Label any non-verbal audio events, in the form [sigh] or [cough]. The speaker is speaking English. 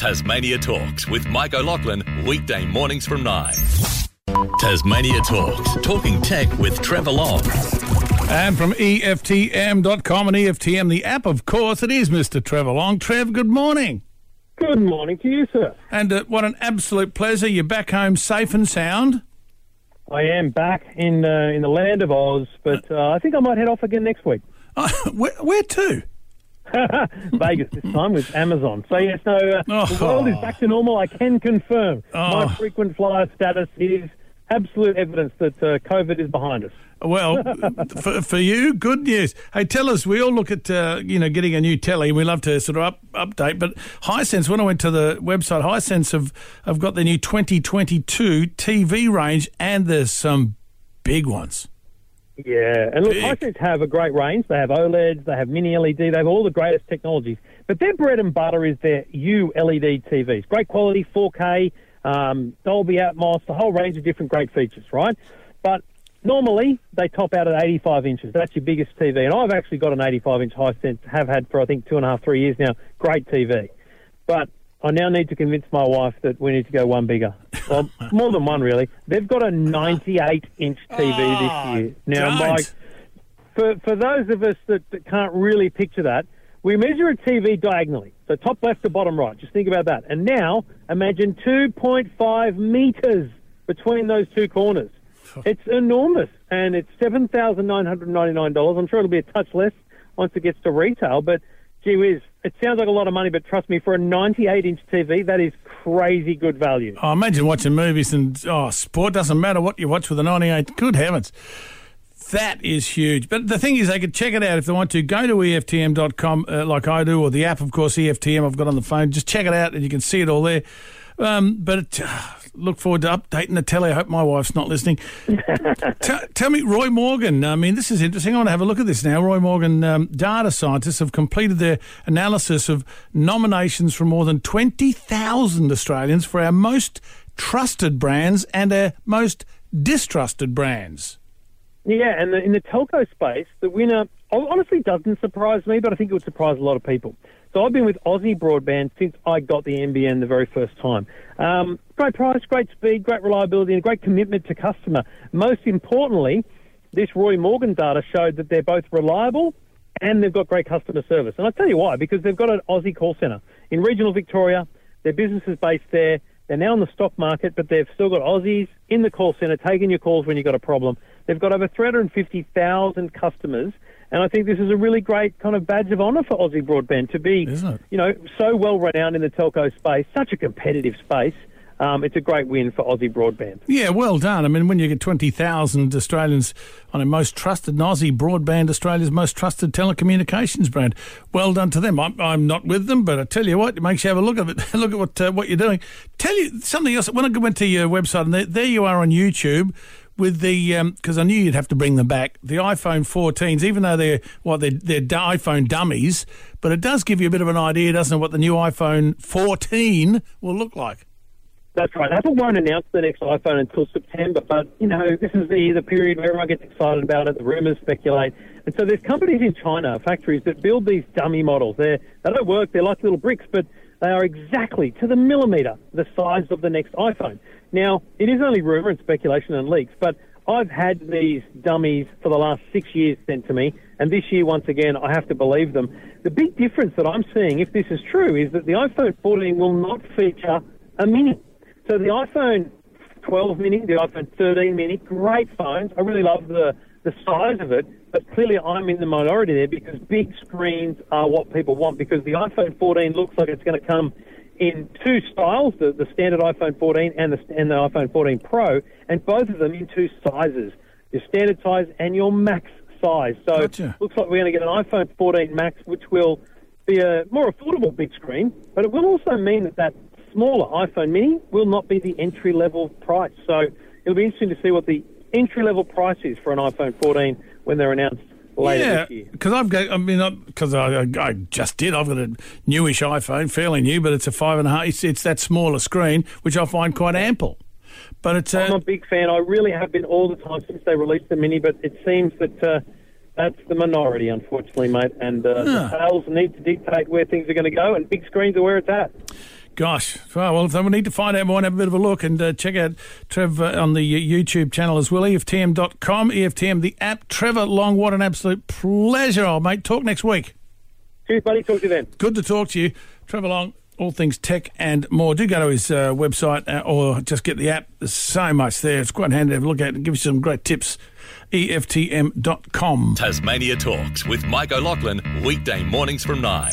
Tasmania Talks with Mike O'Loughlin, weekday mornings from 9. Tasmania Talks, talking tech with Trevor Long. And from EFTM.com and EFTM, the app, of course, it is Mr. Trevor Long. Trev, good morning. Good morning to you, sir. And uh, what an absolute pleasure. You're back home safe and sound. I am back in uh, in the land of Oz, but uh, I think I might head off again next week. [laughs] Uh, where, where to? [laughs] Vegas this time with Amazon. So yes, no, uh, [laughs] the Oh. world is back to normal. I can confirm Oh. my frequent flyer status is absolute evidence that uh, COVID is behind us. Well, [laughs] for, for you, good news. Hey, tell us. We all look at uh, you know getting a new telly. and We love to sort of up, update. But Hisense, when I went to the website, Hisense have have got their new 2022 TV range, and there's some big ones. Yeah, and look. Hisense have a great range. They have OLEDs, they have mini LED, they have all the greatest technologies. But their bread and butter is their ULED TVs. Great quality, 4K, um, Dolby Atmos, a whole range of different great features, right? But normally they top out at 85 inches. That's your biggest TV. And I've actually got an 85 inch high Hisense, have had for I think two and a half, three years now. Great TV. But I now need to convince my wife that we need to go one bigger. Well, more than one, really. They've got a 98 inch TV Oh, this year. Now, don't. Mike, for, for those of us that, that can't really picture that, we measure a TV diagonally, so top left to bottom right. Just think about that. And now imagine 2.5 meters between those two corners. It's enormous, and it's seven thousand nine hundred ninety nine dollars. I'm sure it'll be a touch less once it gets to retail, but gee whiz, it sounds like a lot of money. But trust me, for a 98 inch TV, that is crazy good value. Oh, imagine watching movies and oh, sport doesn't matter what you watch with a 98. Good heavens. That is huge. But the thing is, they could check it out if they want to. Go to EFTM.com uh, like I do, or the app, of course, EFTM I've got on the phone. Just check it out and you can see it all there. Um, but uh, look forward to updating the telly. I hope my wife's not listening. [laughs] T- tell me, Roy Morgan. I mean, this is interesting. I want to have a look at this now. Roy Morgan, um, data scientists have completed their analysis of nominations from more than 20,000 Australians for our most trusted brands and our most distrusted brands. Yeah, and the, in the telco space, the winner honestly doesn't surprise me, but I think it would surprise a lot of people. So I've been with Aussie Broadband since I got the NBN the very first time. Um, great price, great speed, great reliability, and great commitment to customer. Most importantly, this Roy Morgan data showed that they're both reliable and they've got great customer service. And I'll tell you why, because they've got an Aussie call centre in regional Victoria. Their business is based there. They're now in the stock market, but they've still got Aussies in the call centre taking your calls when you've got a problem. They've got over 350,000 customers, and I think this is a really great kind of badge of honour for Aussie Broadband to be, you know, so well renowned in the telco space, such a competitive space. Um, it's a great win for Aussie Broadband. Yeah, well done. I mean, when you get 20,000 Australians on a most trusted, Aussie Broadband, Australia's most trusted telecommunications brand, well done to them. I'm, I'm not with them, but I tell you what, it makes you have a look at it. [laughs] look at what uh, what you're doing. Tell you something else. When I went to your website, and there, there you are on YouTube with the because I knew you'd have to bring them back. The iPhone 14s, even though they're well, they're, they're iPhone dummies, but it does give you a bit of an idea, doesn't it, what the new iPhone 14 will look like? That's right. Apple won't announce the next iPhone until September, but you know this is the the period where everyone gets excited about it. The rumors speculate, and so there's companies in China, factories that build these dummy models. They they don't work. They're like little bricks, but they are exactly to the millimeter the size of the next iPhone. Now it is only rumor and speculation and leaks, but I've had these dummies for the last six years sent to me, and this year once again I have to believe them. The big difference that I'm seeing, if this is true, is that the iPhone 14 will not feature a mini. So the iPhone 12 mini, the iPhone 13 mini, great phones. I really love the, the size of it, but clearly I'm in the minority there because big screens are what people want because the iPhone 14 looks like it's going to come in two styles, the, the standard iPhone 14 and the, and the iPhone 14 Pro, and both of them in two sizes, your standard size and your max size. So Gotcha. looks like we're going to get an iPhone 14 Max, which will be a more affordable big screen, but it will also mean that that smaller iPhone mini will not be the entry level price. So it'll be interesting to see what the entry level price is for an iPhone 14 when they're announced later yeah, this year. because I've got. I mean, because I, I, I just did. I've got a newish iPhone, fairly new, but it's a five and a half. It's, it's that smaller screen, which I find quite ample. But it's I'm uh, a big fan. I really have been all the time since they released the Mini, but it seems that uh, that's the minority, unfortunately, mate. And uh, the sales need to dictate where things are going to go, and big screens are where it's at. Gosh, well, if they need to find out more and have a bit of a look and uh, check out Trev uh, on the YouTube channel as well, EFTM.com, EFTM, the app. Trevor Long, what an absolute pleasure, old mate. Talk next week. Cheers, buddy. Talk to you then. Good to talk to you. Trevor Long, all things tech and more. Do go to his uh, website uh, or just get the app. There's so much there. It's quite handy to have a look at and give you some great tips. EFTM.com. Tasmania Talks with Mike O'Loughlin, weekday mornings from 9.